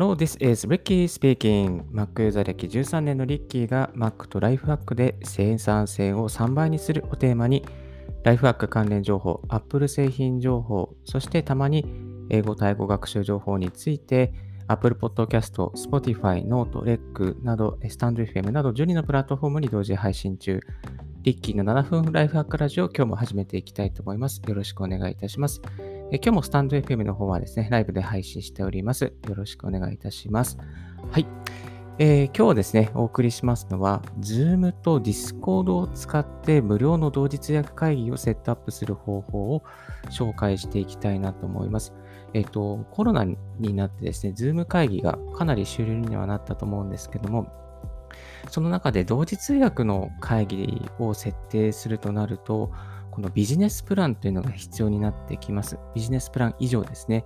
Hello, this is Ricky speaking. Mac ユーザー歴13年のリッキーが Mac とライフハックで生産性を3倍にするをテーマに、ライフハック関連情報、Apple 製品情報、そしてたまに英語・タイ語学習情報について、Apple Podcast、Spotify、Note、REC など、スタンド FM など12のプラットフォームに同時配信中。リッキーの7分ライフハックラジオ、今日も始めていきたいと思います。よろしくお願いいたします。え今日もスタンド FM の方はですね、ライブで配信しております。よろしくお願いいたします。はい。えー、今日ですね、お送りしますのは、Zoom と Discord を使って無料の同時通訳会議をセットアップする方法を紹介していきたいなと思います。えっ、ー、と、コロナになってですね、Zoom 会議がかなり主流にはなったと思うんですけども、その中で同時通訳の会議を設定するとなると、このビジネスプランというのが必要になってきます。ビジネスプラン以上ですね。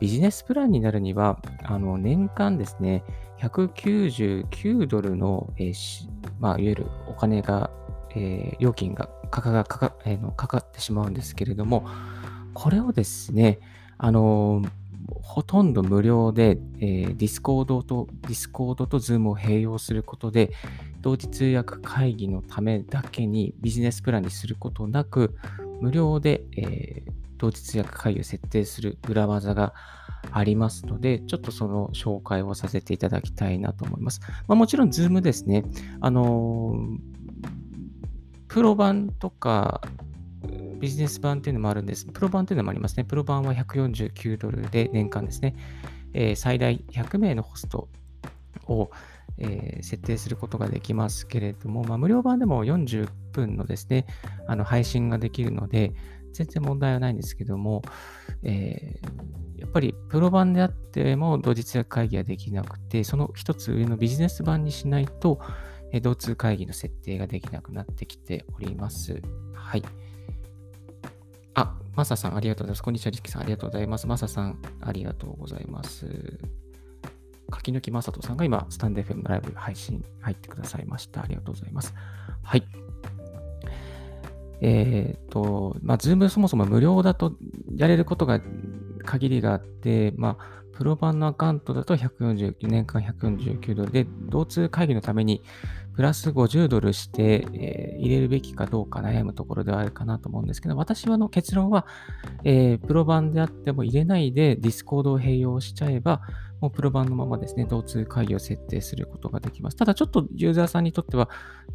ビジネスプランになるには、あの年間ですね、199ドルの、えー、まあ、いわゆるお金が、えー、料金がかかがかか,、えー、のかかってしまうんですけれども、これをですね、あのほとんど無料で、えー、Discord と Discord と Zoom を併用することで、同時通訳会議のためだけにビジネスプランにすることなく、無料で、えー、同時通訳会議を設定する裏技がありますので、ちょっとその紹介をさせていただきたいなと思います。まあ、もちろん Zoom ですね、あの、プロ版とかビジネス版っていうのもあるんです。プロ版っていうのもありますね。プロ版は149ドルで年間ですね。えー、最大100名のホストを、えー、設定することができますけれども、まあ、無料版でも40分のですね、あの配信ができるので、全然問題はないんですけども、えー、やっぱりプロ版であっても同日訳会議はできなくて、その一つ上のビジネス版にしないと、えー、同通会議の設定ができなくなってきております。はい。あ、マサさんありがとうございます。こんにちは、リキさんありがとうございます。マサさんありがとうございます。柿抜きまさとさんが今、スタンド FM ライブ配信入ってくださいました。ありがとうございます。はい。えっ、と、まあ、ズームそもそも無料だとやれることが限りがあって、まあ、プロ版のアカウントだと149年間149ドルで、同通会議のためにプラス50ドルして、えー、入れるべきかどうか悩むところではあるかなと思うんですけど、私はの結論は、えー、プロ版であっても入れないでディスコードを併用しちゃえば、もうプロ版のままですね、同通会議を設定することができます。ただちょっとユーザーさんにとっては、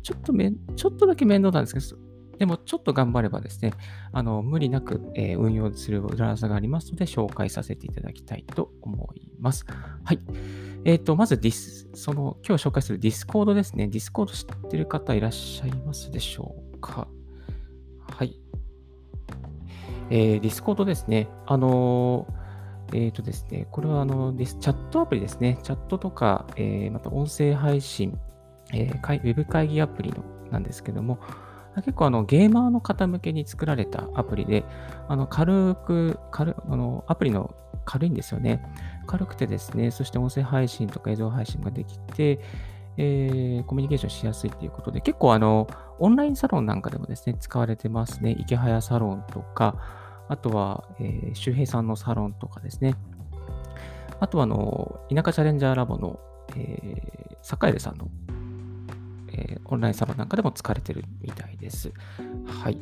ちょっとめ、ちょっとだけ面倒なんですけど、でもちょっと頑張ればですね、あの無理なく、えー、運用する裏技がありますので、紹介させていただきたいと思います。はい。えっ、ー、と、まずディス、その、今日紹介するディスコードですね。ディスコード知ってる方いらっしゃいますでしょうか？はい。えー、ディスコードですね。あのえっ、ー、とですね、これはあのディス、チャットアプリですね。チャットとか、えー、また音声配信、えー、ウェブ会議アプリのなんですけども、結構あのゲーマーの方向けに作られたアプリで、あの軽く軽あの、アプリの軽いんですよね。軽くてですね、そして音声配信とか映像配信ができて、えー、コミュニケーションしやすいということで、結構あの、オンラインサロンなんかでもですね、使われてますね。池早サロンとか、あとは、えー、周平さんのサロンとかですね。あとは、あの、田舎チャレンジャーラボの、えー、坂出さんのえー、オンラインサロンなんかでも使われてるみたいです。はい。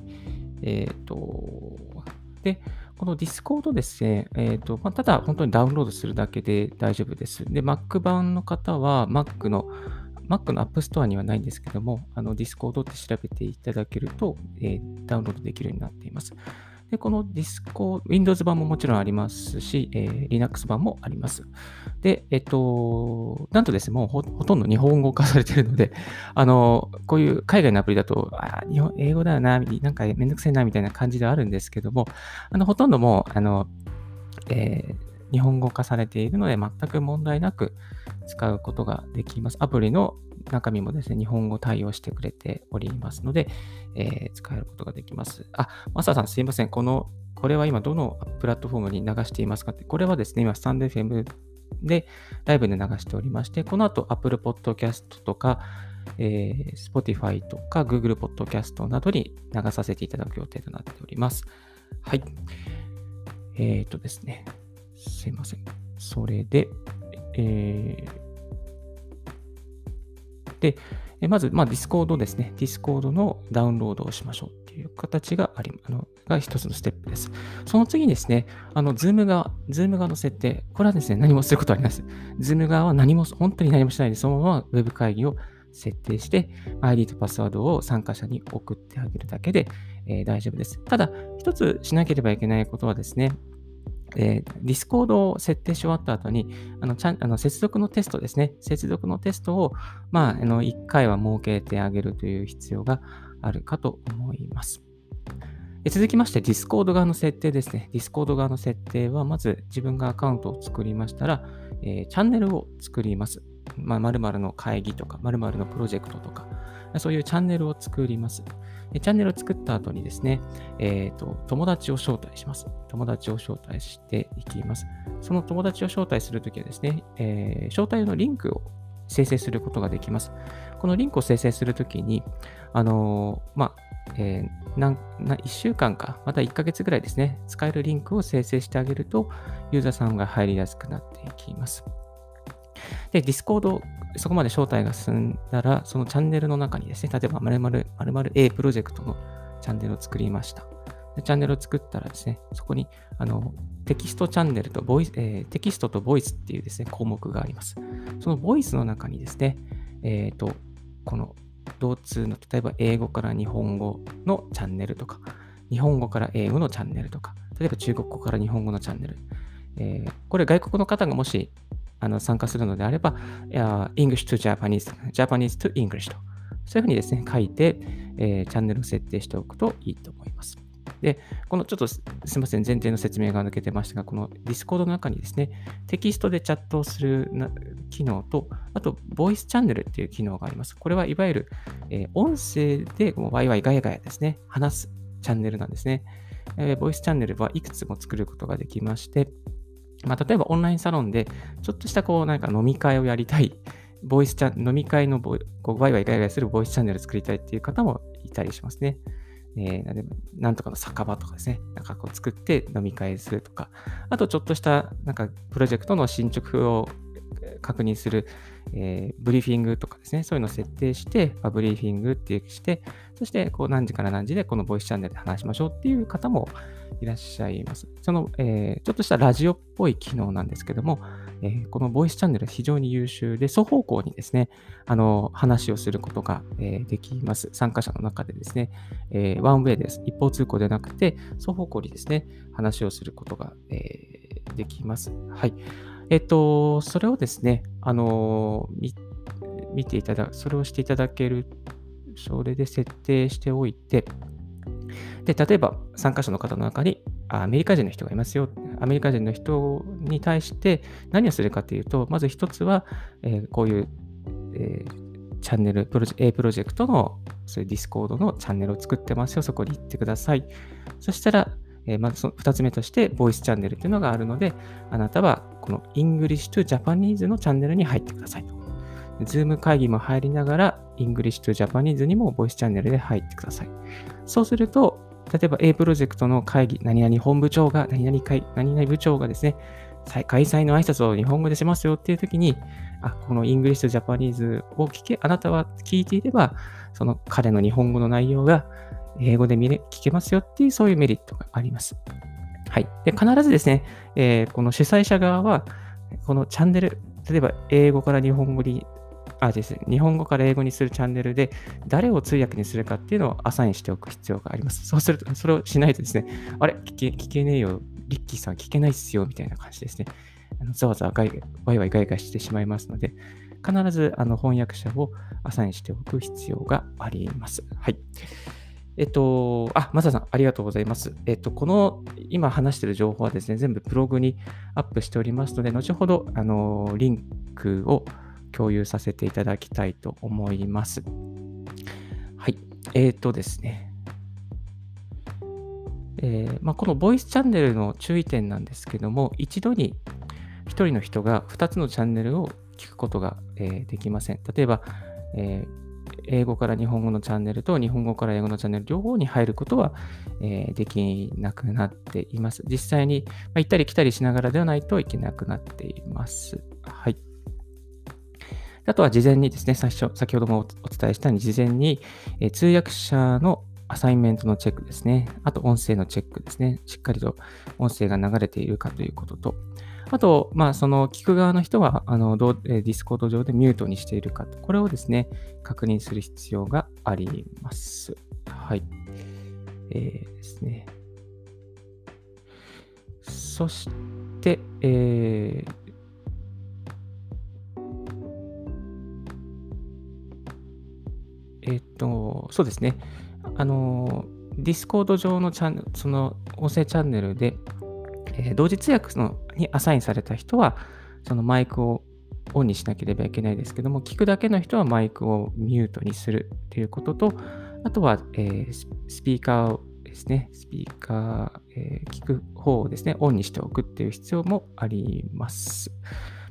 えっ、ー、と、で、この Discord ですね、え、ー、と、まあ、ただ本当にダウンロードするだけで大丈夫です。で、Mac 版の方は Mac の Mac の App Store にはないんですけども、あの Discord って調べていただけると、えー、ダウンロードできるようになっています。で、この Discord、Windows 版ももちろんありますし、えー、Linux 版もあります。で、えっと、なんとですね、もうほとんど日本語化されてるので、あの、こういう海外のアプリだと、あ日本英語だよな、なんかめんどくせえな、みたいな感じではあるんですけども、あの、ほとんどもう、あの、えー、日本語化されているので、全く問題なく使うことができます。アプリの中身もですね、日本語対応してくれておりますので、えー、使えることができます。あ、マサさんすいません。この、これは今どのプラットフォームに流していますかって、これはですね、今、スタンド FM でライブで流しておりまして、この後 Apple Podcast とか、えー、Spotify とか Google Podcast などに流させていただく予定となっております。はい。えっ、ー、とですね、すいません。それで、えー、で、まず、まあ、Discord ですね。Discord のダウンロードをしましょうっていう形があり、あの、が一つのステップです。その次にですね、あの、Zoom 側、Zoom 側の設定。これはですね、何もすることはあります。Zoom 側は何も、本当に何もしないで、そのまま Web 会議を設定して、ID とパスワードを参加者に送ってあげるだけで、えー、大丈夫です。ただ、一つしなければいけないことはですね、えー、Discord を設定し終わった後に、あのちゃんあの接続のテストですね。接続のテストを、まあ、あの1回は設けてあげるという必要があるかと思います。続きまして、Discord 側の設定ですね。Discord 側の設定は、まず自分がアカウントを作りましたら、えー、チャンネルを作ります。まあ、〇〇の会議とか、〇〇のプロジェクトとか、そういうチャンネルを作ります。チャンネルを作った後にですね、えーと、友達を招待します。友達を招待していきます。その友達を招待するときはですね、えー、招待用のリンクを生成することができます。このリンクを生成するときに、あのー、まあ、えー、なな1週間か、また1ヶ月ぐらいですね、使えるリンクを生成してあげると、ユーザーさんが入りやすくなっていきます。で、Discord、そこまで招待が進んだら、そのチャンネルの中にですね、例えば〇〇〇〇 A プロジェクトのチャンネルを作りました。でチャンネルを作ったらですね、そこにあのテキストチャンネルとボイス、えー、テキストとボイスっていうですね、項目があります。そのボイスの中にですね、えっ、ー、と、この同通の、例えば英語から日本語のチャンネルとか、日本語から英語のチャンネルとか、例えば中国語から日本語のチャンネル。えー、これ外国の方がもしあの参加するのであれば、English to Japanese、Japanese to English と、そういうふうにですね、書いて、えー、チャンネルを設定しておくといいと思います。で、このちょっとすみません、前提の説明が抜けてましたが、この Discord の中にですね、テキストでチャットをする機能と、あと、ボイスチャンネルっていう機能があります。これはいわゆる、えー、音声でワイワイガヤガヤですね、話すチャンネルなんですね。えー、ボイスチャンネルはいくつも作ることができまして、まあ、例えばオンラインサロンで、ちょっとしたこう、なんか飲み会をやりたい、ボイスチャン、飲み会のボイ、こうワイワイガイガイするボイスチャンネル作りたいっていう方もいたりしますね。えー、なんとかの酒場とかですね、なんかこう作って飲み会するとか、あとちょっとしたなんかプロジェクトの進捗を確認する、えー、ブリーフィングとかですね、そういうのを設定して、まあ、ブリーフィングってして、そしてこう何時から何時でこのボイスチャンネルで話しましょうっていう方もいらっしゃいます。その、えー、ちょっとしたラジオっぽい機能なんですけども、えー、このボイスチャンネルは非常に優秀で、双方向にですね、あの、話をすることが、えー、できます。参加者の中でですね、え、ワンウェイです。一方通行ではなくて、双方向にですね、話をすることが、えー、できます。はい。えっと、それをですね、あの見ていただく、それをしていただける、それで設定しておいて、で、例えば参加者の方の中にアメリカ人の人がいますよ。アメリカ人の人に対して何をするかというと、まず一つは、えー、こういう、えー、チャンネル、プロジ A プロジェクトのそういうディスコードのチャンネルを作ってますよ。そこに行ってください。そしたら、えー、まずその2つ目として、ボイスチャンネルというのがあるので、あなたはこの English to Japanese のチャンネルに入ってくださいと。Zoom 会議も入りながら、English to Japanese にもボイスチャンネルで入ってください。そうすると、例えば A プロジェクトの会議、何々本部長が、何々会、何々部長がですね、開催の挨拶を日本語でしますよっていう時に、あ、この English to Japanese を聞け、あなたは聞いていれば、その彼の日本語の内容が英語で見れ聞けますよっていう、そういうメリットがあります。はい。で、必ずですね、えー、この主催者側は、このチャンネル、例えば英語から日本語にあですね、日本語から英語にするチャンネルで、誰を通訳にするかっていうのをアサインしておく必要があります。そうすると、それをしないとですね、あれ？聞け聞けねえよ、リッキーさん聞けないっすよ、みたいな感じですね。あのざわざわガイワイワイガイガイしてしまいますので、必ずあの翻訳者をアサインしておく必要があります。はい。えっと、あ、マサさん、ありがとうございます。えっと、この今話している情報はですね、全部ブログにアップしておりますので、後ほど、あの、リンクを共有させていただきたいと思います。はい。えっ、とですね。えー、まあ、このボイスチャンネルの注意点なんですけども、一度に1人の人が2つのチャンネルを聞くことが、えー、できません。例えば、え英語から日本語のチャンネルと日本語から英語のチャンネル両方に入ることは、えー、できなくなっています。実際に、まあ、行ったり来たりしながらではないといけなくなっています。はい。あとは事前にですね、最初先ほどもお伝えしたように、事前に、えー、通訳者のアサインメントのチェックですね。あと音声のチェックですね。しっかりと音声が流れているかということと、あと、まあ、その聞く側の人は、あの、どう、ディスコード上でミュートにしているか、これをですね、確認する必要があります。はい。えー、ですね。そして、えー、えっ、と、そうですね。あの、ディスコード上のチャンネル、その音声チャンネルで、え、同時通訳のにアサインされた人は、そのマイクをオンにしなければいけないですけども、聞くだけの人はマイクをミュートにするということと、あとは、え、スピーカーをですね、スピーカー、えー、聞く方をですね、オンにしておくっていう必要もあります。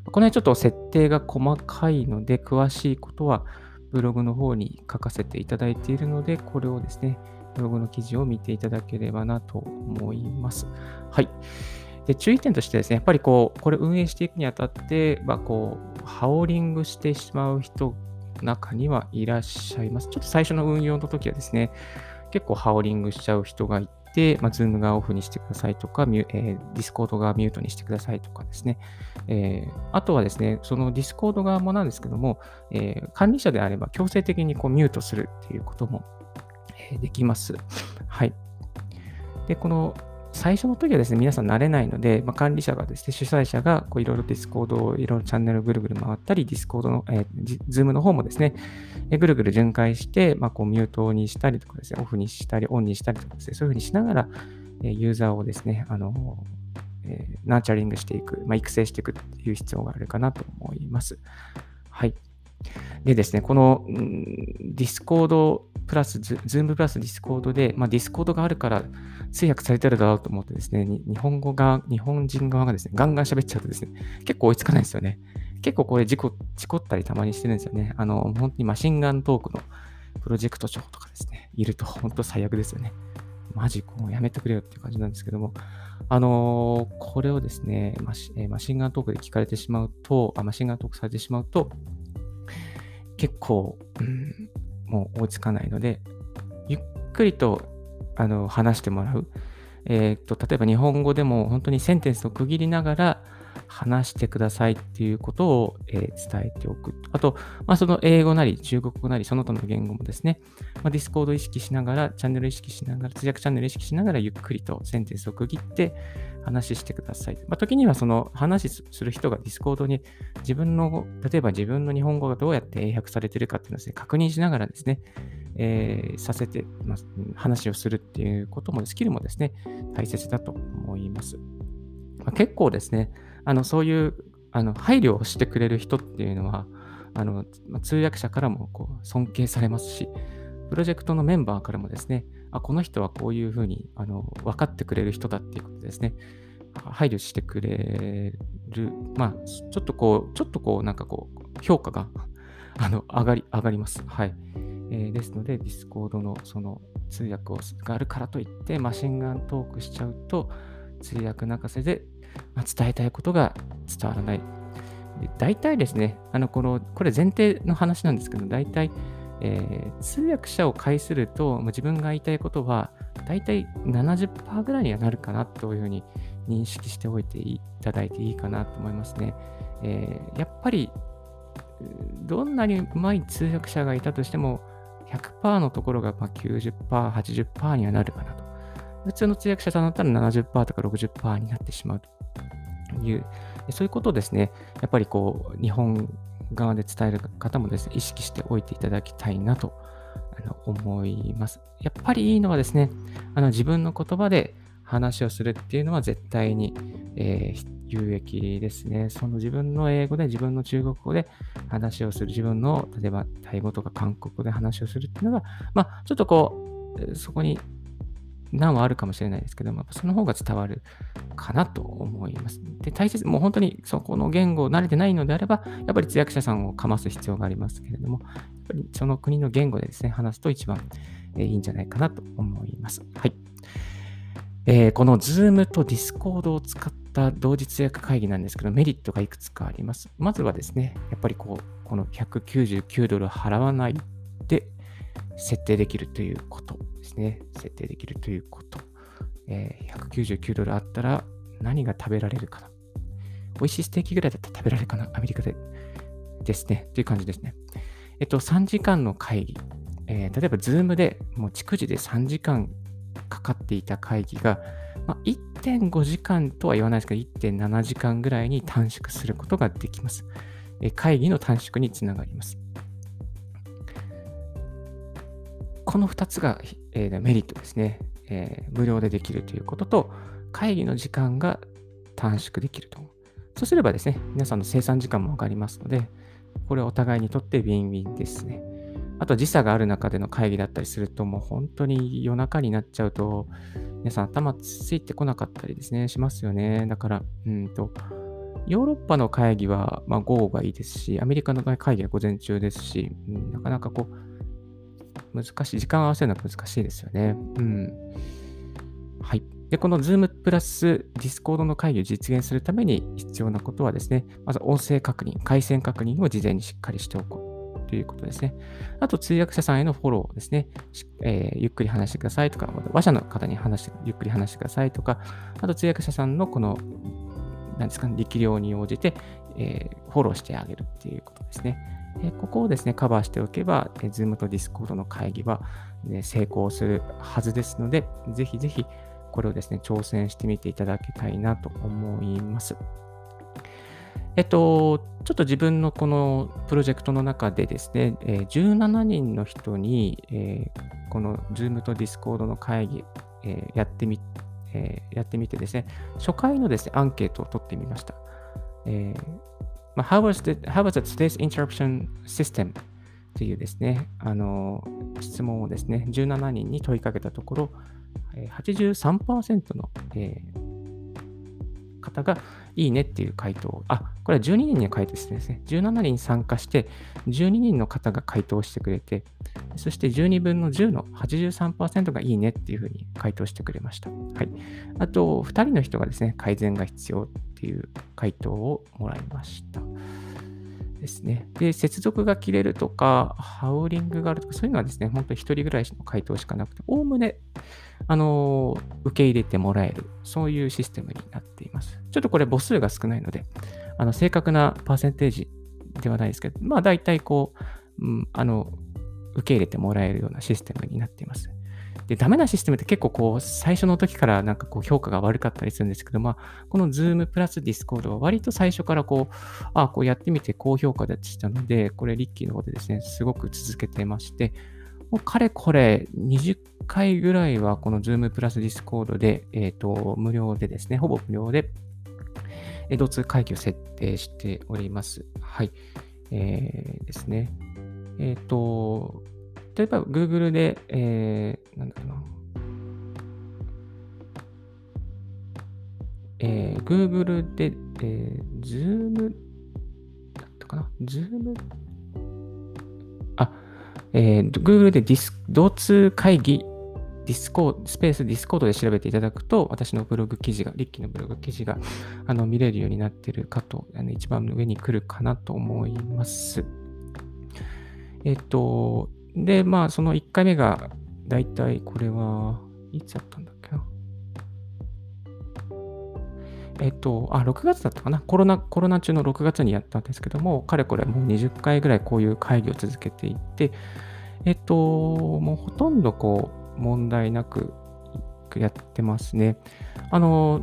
この辺ちょっと設定が細かいので、詳しいことはブログの方に書かせていただいているので、これをですね、ブログの記事を見ていただければなと思います。はい。で注意点としてですね、やっぱりこう、これ運営していくにあたって、まあ、こう、ハウリングしてしまう人、中にはいらっしゃいます。ちょっと最初の運用の時はですね、結構ハウリングしちゃう人がいて、まあ、ズームがオフにしてくださいとか、えー、ディスコードがミュートにしてくださいとかですね。えー、あとはですね、そのディスコード側もなんですけども、えー、管理者であれば強制的にこうミュートするっていうこともできます。はい。で、この最初の時はですね、皆さん慣れないので、まあ、管理者がですね、主催者がいろいろディスコードをいろいろチャンネルをぐるぐる回ったり、ディスコードの、えー、ズームの方もですね、え、ぐるぐる巡回して、まあ、こうミュートにしたりとかですね、オフにしたり、オンにしたりとかですね、そういうふうにしながら、え、ユーザーをですね、あのえー、ナーチャリングしていく、まあ、育成していくっていう必要があるかなと思います。はい。でですね、この、ディスコードプラス、ズームプラスディスコードで、まあ、ディスコードがあるから通訳されてるだろうと思ってですね、日本語が、日本人側がですね、ガンガン喋っちゃうとですね、結構追いつかないんですよね。結構これ事故、事故ったりたまにしてるんですよね。あの、本当にマシンガントークのプロジェクト長とかですね、いると 本当最悪ですよね。マジ、もうやめてくれよっていう感じなんですけども、あのー、これをですねマシ、マシンガントークで聞かれてしまうと、あマシンガントークされてしまうと、結構、うん、もう追いつかないので、ゆっくりとあの話してもらう。えーと、例えば日本語でも本当にセンテンスを区切りながら話してくださいっていうことを、えー、伝えておく。あと、まあ、その英語なり中国語なりその他の言語もですね、まあ、ディスコード意識しながら、チャンネル意識しながら、通訳チャンネル意識しながらゆっくりとセンテンスを区切って話してください。まあ、時にはその話する人がディスコードに自分の、例えば自分の日本語がどうやって英訳されてるかっていうのをね、確認しながらですね、えー、させて、まあ、話をするっていうことも、スキルもですね、大切だと思います。まあ、結構ですね、あのそういうあの配慮をしてくれる人っていうのは、あの通訳者からもこう尊敬されますし、プロジェクトのメンバーからもですね、あこの人はこういうふうにあの分かってくれる人だっていうことですね、配慮してくれる、まあ、ちょっとこう、ちょっとこう、なんかこう、評価が あの上がり、上がります。はい。えー、ですので、Discord のその通訳をがあるからといって、マシンガントークしちゃうと、通訳泣かせで、まあ、伝えたいことが伝わらない。大体ですね、あのこのこれ前提の話なんですけど、大体、えー、通訳者を介すると、自分が言いたいことは、大体70%ぐらいにはなるかなというふうに認識しておいていただいていいかなと思いますね。えー、やっぱり、どんなにうまい通訳者がいたとしても、100%のところがま90%、80%にはなるかなと。普通の通訳者さんだったら70%とか60%になってしまうという、そういうことをですね、やっぱりこう、日本側で伝える方もですね、意識しておいていただきたいなと思います。やっぱりいいのはですね、あの自分の言葉で話をするっていうのは絶対に、えー、有益ですね。その自分の英語で、自分の中国語で話をする、自分の例えばタイ語とか韓国語で話をするっていうのが、まあ、ちょっとこう、そこに難はあるかもしれないですけども、その方が伝わるかなと思います。で、大切、もう本当にそこの言語を慣れてないのであれば、やっぱり通訳者さんをかます必要がありますけれども、やっぱりその国の言語でですね、話すと一番、いいんじゃないかなと思います。はい。えー、この Zoom と Discord を使った同時通訳会議なんですけど、メリットがいくつかあります。まずはですね、やっぱりこう、この199ドル払わないで設定できるということですね。設定できるということ。えー、199ドルあったら何が食べられるかな。美味しいステーキぐらいだったら食べられるかな。アメリカでですね。という感じですね。えっと、3時間の会議。えー、例えば、Zoom でもう逐次で3時間かかっていた会議が、まあ、1.5時間とは言わないですけど、1.7時間ぐらいに短縮することができます。えー、会議の短縮につながります。この2つが、えー、メリットですね、えー、無料でできるということと、会議の時間が短縮できると。そうすればですね、皆さんの生産時間も上がりますので、これはお互いにとってウィンウィンですね。あと時差がある中での会議だったりすると、もう本当に夜中になっちゃうと、皆さん頭ついてこなかったりですね、しますよね。だから、うんと、ヨーロッパの会議は、まあ、午後がいいですし、アメリカの会議は午前中ですし、うん、なかなかこう、難しい、時間を合わせるのは難しいですよね。うん。はい。で、この Zoom プラス Discord の会議を実現するために必要なことはですね、まず音声確認、回線確認を事前にしっかりしておくということですね。あと、通訳者さんへのフォローですね。えー、ゆっくり話してくださいとか、話者の方に話して、ゆっくり話してくださいとか、あと通訳者さんのこの、何ですかね、力量に応じて、えー、フォローしてあげるっていうことですね。えここをですね、カバーしておけば、え Zoom と Discord の会議は、ね、成功するはずですので、ぜひぜひこれをですね、挑戦してみていただきたいなと思います。えっと、ちょっと自分のこのプロジェクトの中でですね、え17人の人に、えこの Zoom と Discord の会議、えやってみ、えやってみてですね、初回のですね、アンケートを取ってみました。えーまあ、How was the, how was the today's interruption system? というですね、あの、質問をですね、17人に問いかけたところ、83%の、えー、方がいいねっていう回答あ、これは12人に回答してですね、17人参加して、12人の方が回答してくれて、そして12分の10の83%がいいねっていうふうに回答してくれました。はい。あと、2人の人がですね、改善が必要っていう回答をもらいました。ですね。で、接続が切れるとか、ハウリングがあるとか、そういうのはですね、本当に1人ぐらいの回答しかなくて、おおむね、あの受け入れてもらえる、そういうシステムになっています。ちょっとこれ母数が少ないので、あの正確なパーセンテージではないですけど、まあ大体こう、うん、あの、受け入れてもらえるようなシステムになっています。で、ダメなシステムって結構こう、最初の時からなんかこう評価が悪かったりするんですけど、まあ、この Zoom プラス Discord は割と最初からこう、ああこうやってみて高評価でしたので、これリッキーの方でですね、すごく続けてまして、もうかれこれ20回ぐらいはこの Zoom プラス Discord で、えっ、ー、と、無料でですね、ほぼ無料で、え同通会議を設定しております。はい。えー、ですね。えっ、ー、と、例えば Google で、えー、なんだろうな。えー、Google で、えー、Zoom だったかな ?Zoom? あ、えー、Google でディス同通会議ディスコスペースディスコードで調べていただくと、私のブログ記事が、リッキーのブログ記事があの見れるようになっているかと、あの一番上に来るかなと思います。えっと、で、まあ、その1回目が、だいたいこれは、いつやったんだっけな。えっと、あ、6月だったかな。コロナ、コロナ中の6月にやったんですけども、かれこれもう20回ぐらいこういう会議を続けていて、えっと、もうほとんどこう、問題なくやってますね。あの、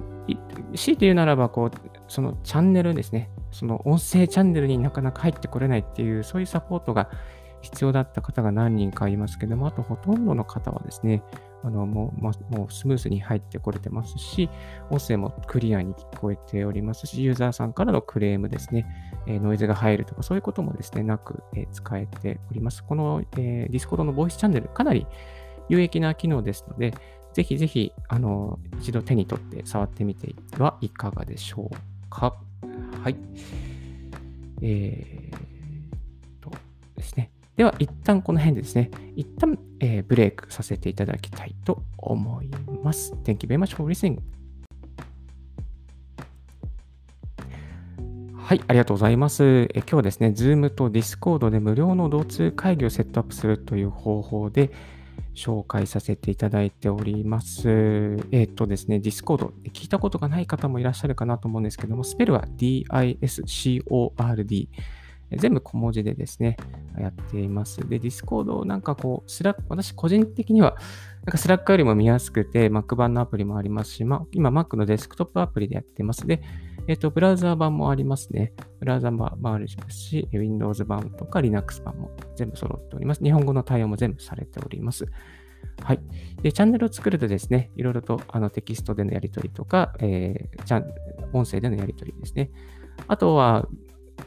強いて言うならば、こう、そのチャンネルですね。その音声チャンネルになかなか入ってこれないっていう、そういうサポートが必要だった方が何人かいますけども、あとほとんどの方はですね、あのもうま、もうスムースに入ってこれてますし、音声もクリアに聞こえておりますし、ユーザーさんからのクレームですね、えー、ノイズが入るとか、そういうこともですね、なく、えー、使えております。この、えー、Discord のボイスチャンネル、かなり有益な機能ですので、ぜひぜひ、あの、一度手に取って触ってみてはいかがでしょうか。はい。えー、とですね。では、一旦この辺でですね、一旦、えー、ブレイクさせていただきたいと思います。Thank you very much for listening. はい、ありがとうございます。え今日はですね、Zoom と Discord で無料の同通会議をセットアップするという方法で紹介させていただいております。えっ、とですね、Discord、聞いたことがない方もいらっしゃるかなと思うんですけども、スペルは DISCORD。全部小文字でですね、やっています。で、Discord なんかこう、スラック、私個人的には、なんかスラックよりも見やすくて、Mac 版のアプリもありますし、ま、今 Mac のデスクトップアプリでやってます。で、えっ、と、ブラウザー版もありますね。ブラウザー版もありますし、Windows 版とか Linux 版も全部揃っております。日本語の対応も全部されております。はい。で、チャンネルを作るとですね、いろいろとあのテキストでのやり取りとか、えー、音声でのやり取りですね。あとは、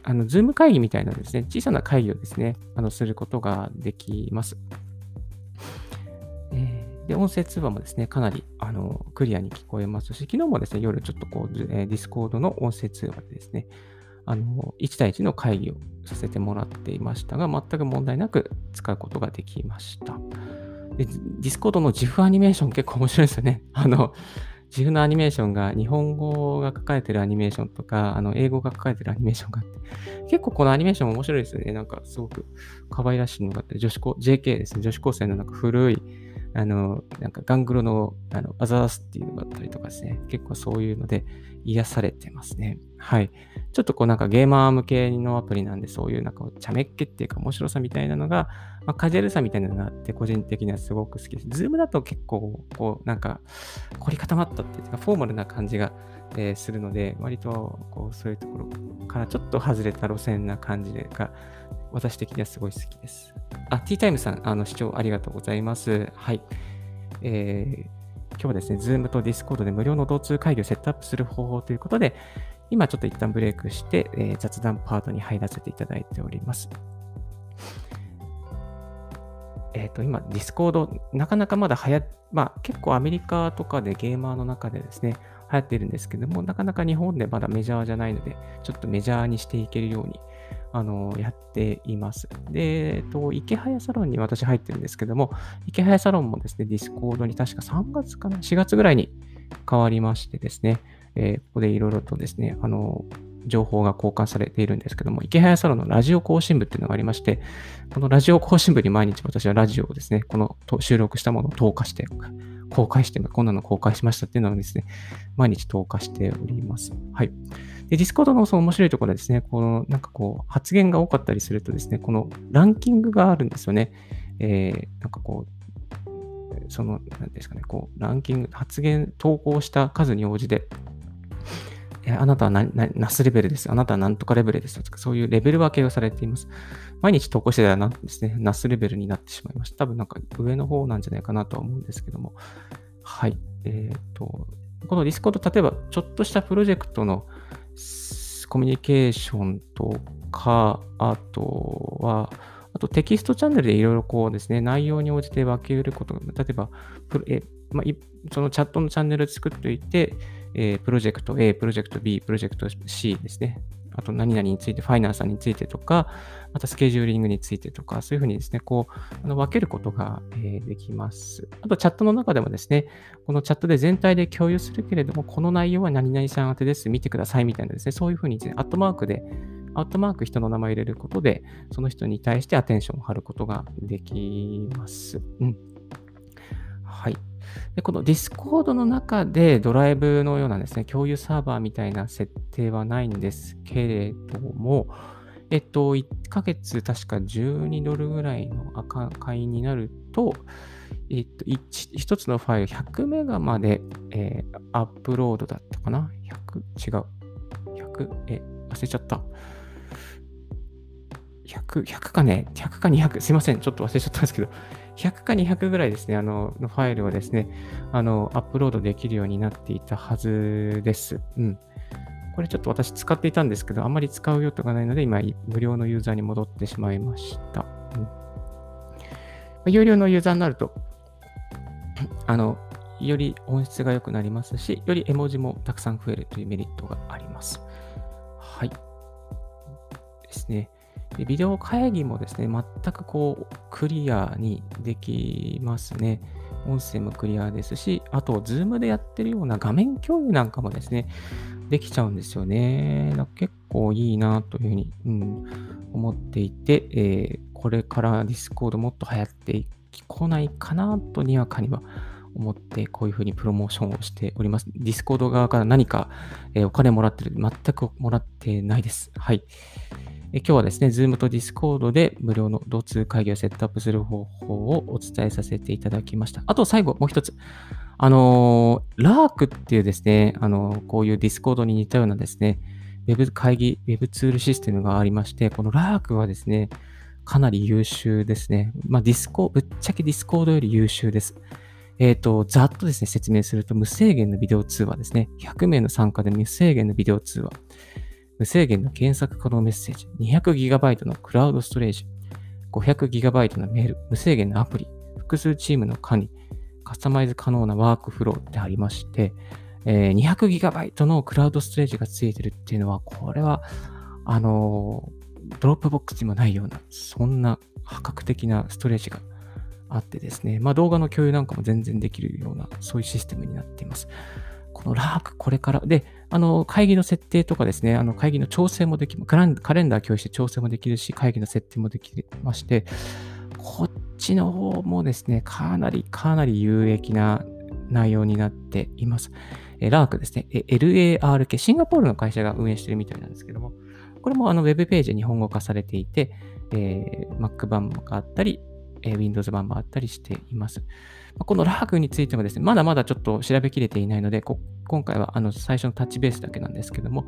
あの、ズーム会議みたいなですね、小さな会議をですね、あの、することができます。えー、で、音声通話もですね、かなり、あの、クリアに聞こえますし、昨日もですね、夜ちょっとこう、えー、ディスコードの音声通話でですね、あの、1対1の会議をさせてもらっていましたが、全く問題なく使うことができました。で、ディスコードの GIF アニメーション結構面白いですよね。あの、GIF のアニメーションが日本語が書かれてるアニメーションとか、あの英語が書かれてるアニメーションがあって、結構このアニメーション面白いですよね。なんかすごく可愛らしいのがあって、女子高、JK ですね。女子高生のなんか古い、あの、なんかガングロのあのアザースっていうのがあったりとかですね。結構そういうので癒されてますね。はい。ちょっとこうなんかゲーマー向けのアプリなんで、そういうなんかちゃめっ気っていうか面白さみたいなのが、まあ、カジュアルさみたいなのがあって、個人的にはすごく好きです。ズームだと結構、こうなんか凝り固まったっていうか、フォーマルな感じが、えー、するので、割とこうそういうところからちょっと外れた路線な感じが、私的にはすごい好きです。あ、ティータイムさん、あの視聴ありがとうございます。はい。えー今日はですね、Zoom と Discord で無料の同通会議をセットアップする方法ということで、今ちょっと一旦ブレイクして、えー、雑談パートに入らせていただいております。えっ、ー、と、今、Discord、なかなかまだ流行まあ結構アメリカとかでゲーマーの中でですね、流行ってるんですけども、なかなか日本でまだメジャーじゃないので、ちょっとメジャーにしていけるように、あの、やっています。で、えっと、イケハヤサロンに私入ってるんですけども、イケハヤサロンもですね、 Discord に確か3月かな、4月ぐらいに変わりましてですね、えー、ここでいろいろとですね、あの、情報が交換されているんですけども、イケハヤサロンのラジオ更新部っていうのがありまして、このラジオ更新部に毎日私はラジオをですね、この収録したものを投下して、公開して、こんなの公開しましたっていうのをですね、毎日投下しております。はい。で、 Discord のその面白いところはですね、このなんかこう発言が多かったりするとですね、このランキングがあるんですよね。えー、なんかこう、その、なんですかね、こう、ランキング、発言、投稿した数に応じて、あなたはなナスレベルです。あなたはなんとかレベルですとか、そういうレベル分けをされています。毎日投稿してたらなんですね、ナスレベルになってしまいました。多分なんか上の方なんじゃないかなとは思うんですけども。はい。えっ、ー、と、この Discord、例えばちょっとしたプロジェクトのコミュニケーションとか、あとは、あとテキストチャンネルでいろいろこうですね、内容に応じて分けることが、例えば、えまあ、そのチャットのチャンネル作っておいて、えー、プロジェクト A、プロジェクト B、プロジェクト C ですね。あと何々について、ファイナンサーについてとか、またスケジューリングについてとか、そういうふうにですね、こう、あの分けることが、えー、できます。あと、チャットの中でもですね、このチャットで全体で共有するけれども、この内容は何々さん宛てです、見てくださいみたいなですね、そういうふうに、ね、アットマークで、アットマーク人の名前を入れることで、その人に対してアテンションを張ることができます。うん。はい。で、この Discord の中でドライブのようなですね、共有サーバーみたいな設定はないんですけれども、えっと、1ヶ月確か12ドルぐらいの赤会になると、えっと、1, つのファイル100メガまで、えー、アップロードだったかな ?100? 違う。100? え、忘れちゃった。100、100かね ?100 か 200? すいません。ちょっと忘れちゃったんですけど、100か200ぐらいですね、あの、のファイルをですね、あの、アップロードできるようになっていたはずです。うん。これちょっと私使っていたんですけど、あまり使う用途がないので、今、無料のユーザーに戻ってしまいました。うん、有料のユーザーになると、あの、より音質が良くなりますし、より絵文字もたくさん増えるというメリットがあります。はい。ですね。でビデオ会議もですね、全くこう、クリアにできますね。音声もクリアですし、あと、 Zoom でやってるような画面共有なんかもですね、できちゃうんですよね。結構いいなというふうに、うん、思っていて、えー、これから Discord もっと流行ってこないかなとにわかには思って、こういうふうにプロモーションをしております。 Discord 側から何か、えー、お金もらってる全くもらってないです。はい。今日はですね、Zoom と Discord で無料の同通会議をセットアップする方法をお伝えさせていただきました。あと最後、もう一つ。あのー、 Lark っていうですね、あのー、こういう Discord に似たようなですね、ウェブ会議、ウェブツールシステムがありまして、この Lark はですね、かなり優秀ですね。まあ、ディスコ、ぶっちゃけ Discord より優秀です。えっ、ー、と、ざっとですね、説明すると、無制限のビデオ通話ですね。100名の参加で無制限のビデオ通話。無制限の検索可能メッセージ、200GB のクラウドストレージ、500GB のメール、無制限のアプリ、複数チームの管理、カスタマイズ可能なワークフローってありまして、えー、200GB のクラウドストレージがついてるっていうのは、これは、あのー、 Dropbox にもないような、そんな破格的なストレージがあってですね、まあ動画の共有なんかも全然できるような、そういうシステムになっています。この Lark これから、で、あの、会議の設定とかですね、あの、会議の調整もでき、カレンダー共有して調整もできるし、会議の設定もできまして、こっちの方もですね、かなり、かなり有益な内容になっています。えラークですね、LARK、シンガポールの会社が運営しているみたいなんですけども、これもあのウェブページで日本語化されていて、えー、Mac 版があったり、え Windows 版もあったりしています。まこのラークについてもですね、まだまだちょっと調べきれていないので、今回はあの最初のタッチベースだけなんですけども、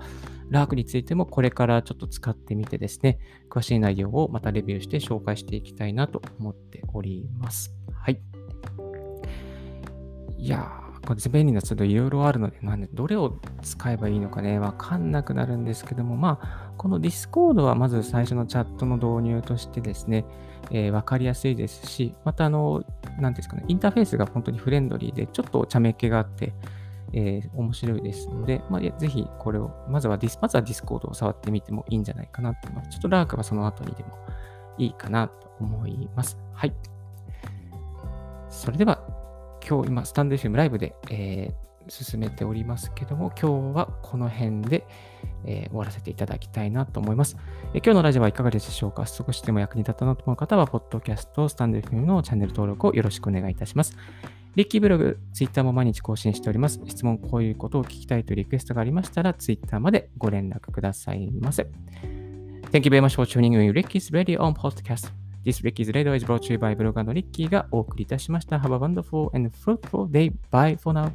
ラークについてもこれからちょっと使ってみてですね、詳しい内容をまたレビューして紹介していきたいなと思っております。はい。いやー、これ便利なツールいろいろあるので、なんでどれを使えばいいのかね、わかんなくなるんですけども、まあ、この Discord はまず最初のチャットの導入としてですね、えー、分かりやすいですし、また、あの、なんですかね、インターフェースが本当にフレンドリーで、ちょっと茶目っ気があって、えー、面白いですので、まあ、ぜひこれを、まずはディス、まずは Discord を触ってみてもいいんじゃないかなと思います。ちょっと Lark はその後にでもいいかなと思います。はい。それでは、今日今、スタンド FM ライブで、えー、進めておりますけども、今日はこの辺で、えー、終わらせていただきたいなと思います、えー、今日のラジオはいかがでしょうか？少しでも役に立ったなと思う方は、ポッドキャスト、スタンド FM のチャンネル登録をよろしくお願いいたします。リッキーブログ、ツイッターも毎日更新しております。質問、こういうことを聞きたいというリクエストがありましたら、ツイッターまでご連絡くださいませ。Thank you very much for tuning in Ricky's Radio on Podcast. This Ricky's Radio is brought to you by ブロガーのリッキーがお送りいたしました。Have a wonderful and fruitful day. Bye for now.